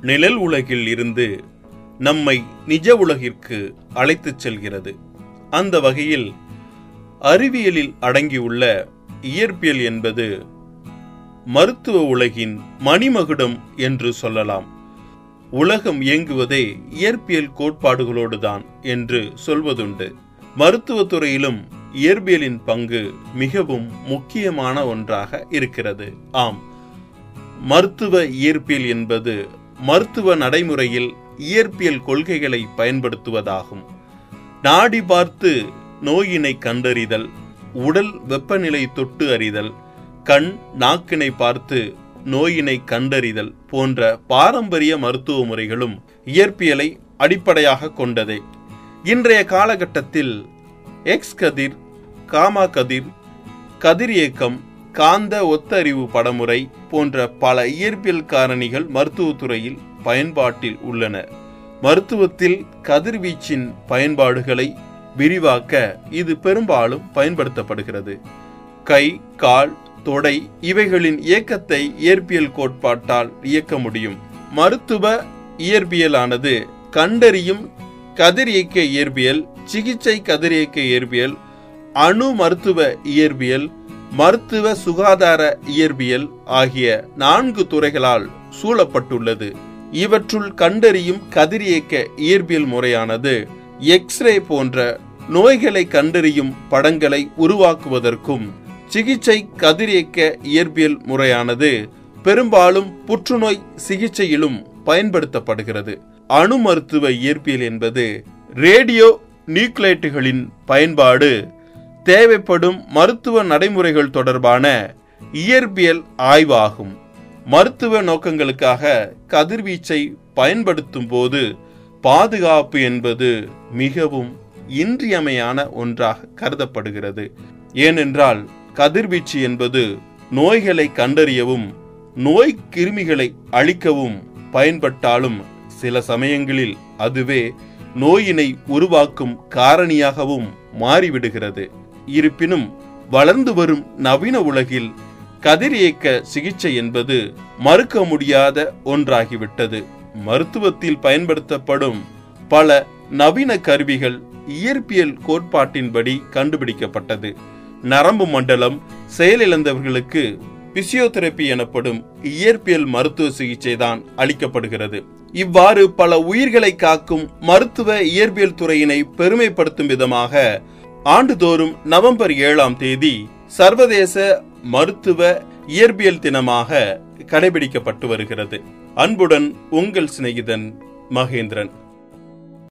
நிழல் உலகில் இருந்து நம்மை நிஜ உலகிற்கு அழைத்துச் செல்கிறது. அந்த வகையில் அறிவியலில் அடங்கியுள்ள இயற்பியல் என்பது மருத்துவ உலகின் மணிமகுடம் என்று சொல்லலாம். உலகம் இயங்குவதே இயற்பியல் கோட்பாடுகளோடுதான் என்று சொல்வதுண்டு. மருத்துவத்துறையிலும் இயற்பியலின் பங்கு மிகவும் முக்கியமான ஒன்றாக இருக்கிறது. ஆம் மருத்துவ இயற்பியல் என்பது மருத்துவ நடைமுறையில் இயற்பியல் கொள்கைகளை பயன்படுத்துவதாகும். நாடி பார்த்து நோயினை கண்டறிதல் உடல் வெப்பநிலை தொட்டு அறிதல் கண் நாக்கினை பார்த்து நோயினை கண்டறிதல் போன்ற பாரம்பரிய மருத்துவ முறைகளும் இயற்பியலை அடிப்படையாக கொண்டதே. இன்றைய காலகட்டத்தில் எக்ஸ் கதிர் காமா கதிர் கதிரியக்கம் காந்த ஒத்தறிவு படமுறை போன்ற பல இயற்பியல் காரணிகள் மருத்துவத்துறையில் பயன்பாட்டில் உள்ளன. மருத்துவத்தில் கதிர்வீச்சின் பயன்பாடுகளை விரிவாக்க இது பெரும்பாலும் பயன்படுத்தப்படுகிறது. கை கால் தொடை இவைகளின் இயக்கத்தை இயற்பியல் கோட்பாட்டால் இயக்க முடியும். மருத்துவ இயற்பியலானது கண்டறியும் கதிரியக்க இயற்பியல் சிகிச்சை கதிரியக்க இயற்பியல் அணு மருத்துவ இயற்பியல் மருத்துவ சுகாதார இயற்பியல் ஆகிய நான்கு துறைகளால் சூழப்பட்டுள்ளது. இவற்றுள் கண்டறியும் கதிரியக்க இயற்பியல் முறையானது எக்ஸ்ரே போன்ற நோய்களை கண்டறியும் படங்களை உருவாக்குவதற்கும் சிகிச்சை கதிரியக்க இயற்பியல் முறையானது பெரும்பாலும் புற்றுநோய் சிகிச்சையிலும் பயன்படுத்தப்படுகிறது. அணு மருத்துவ இயற்பியல் என்பது ரேடியோ நியூக்லேட்டுகளின் பயன்பாடு தேவைப்படும் மருத்துவ நடைமுறைகள் தொடர்பான இயற்பியல் ஆய்வாகும். மருத்துவ நோக்கங்களுக்காக கதிர்வீச்சை பயன்படுத்தும் போது பாதுகாப்பு என்பது மிகவும் இன்றியமையான ஒன்றாக கருதப்படுகிறது. ஏனென்றால் கதிர்வீச்சு என்பது நோய்களை கண்டறியவும் நோய் கிருமிகளை அழிக்கவும் பயன்பட்டாலும் சில சமயங்களில் அதுவே நோயினை உருவாக்கும் காரணியாகவும் மாறிவிடுகிறது. இருப்பினும் வளர்ந்து வரும் நவீன உலகில் கதிரியக்க சிகிச்சை என்பது மறுக்க முடியாத ஒன்றாகிவிட்டது. மருத்துவத்தில் பயன்படுத்தப்படும் பல நவீன கருவிகள் இயற்பியல் கோட்பாட்டின்படி கண்டுபிடிக்கப்பட்டது. நரம்பு மண்டலம் செயலிழந்தவர்களுக்கு பிசியோதெரப்பி எனப்படும் இயற்பியல் மருத்துவ சிகிச்சை தான் அளிக்கப்படுகிறது. இவ்வாறு பல உயிர்களை காக்கும் மருத்துவ இயற்பியல் துறையினை பெருமைப்படுத்தும் விதமாக ஆண்டுதோறும் நவம்பர் ஏழாம் தேதி சர்வதேச மருத்துவ இயற்பியல் தினமாக கடைபிடிக்கப்பட்டு வருகிறது. அன்புடன் உங்கள் சிநேகிதன் மகேந்திரன்.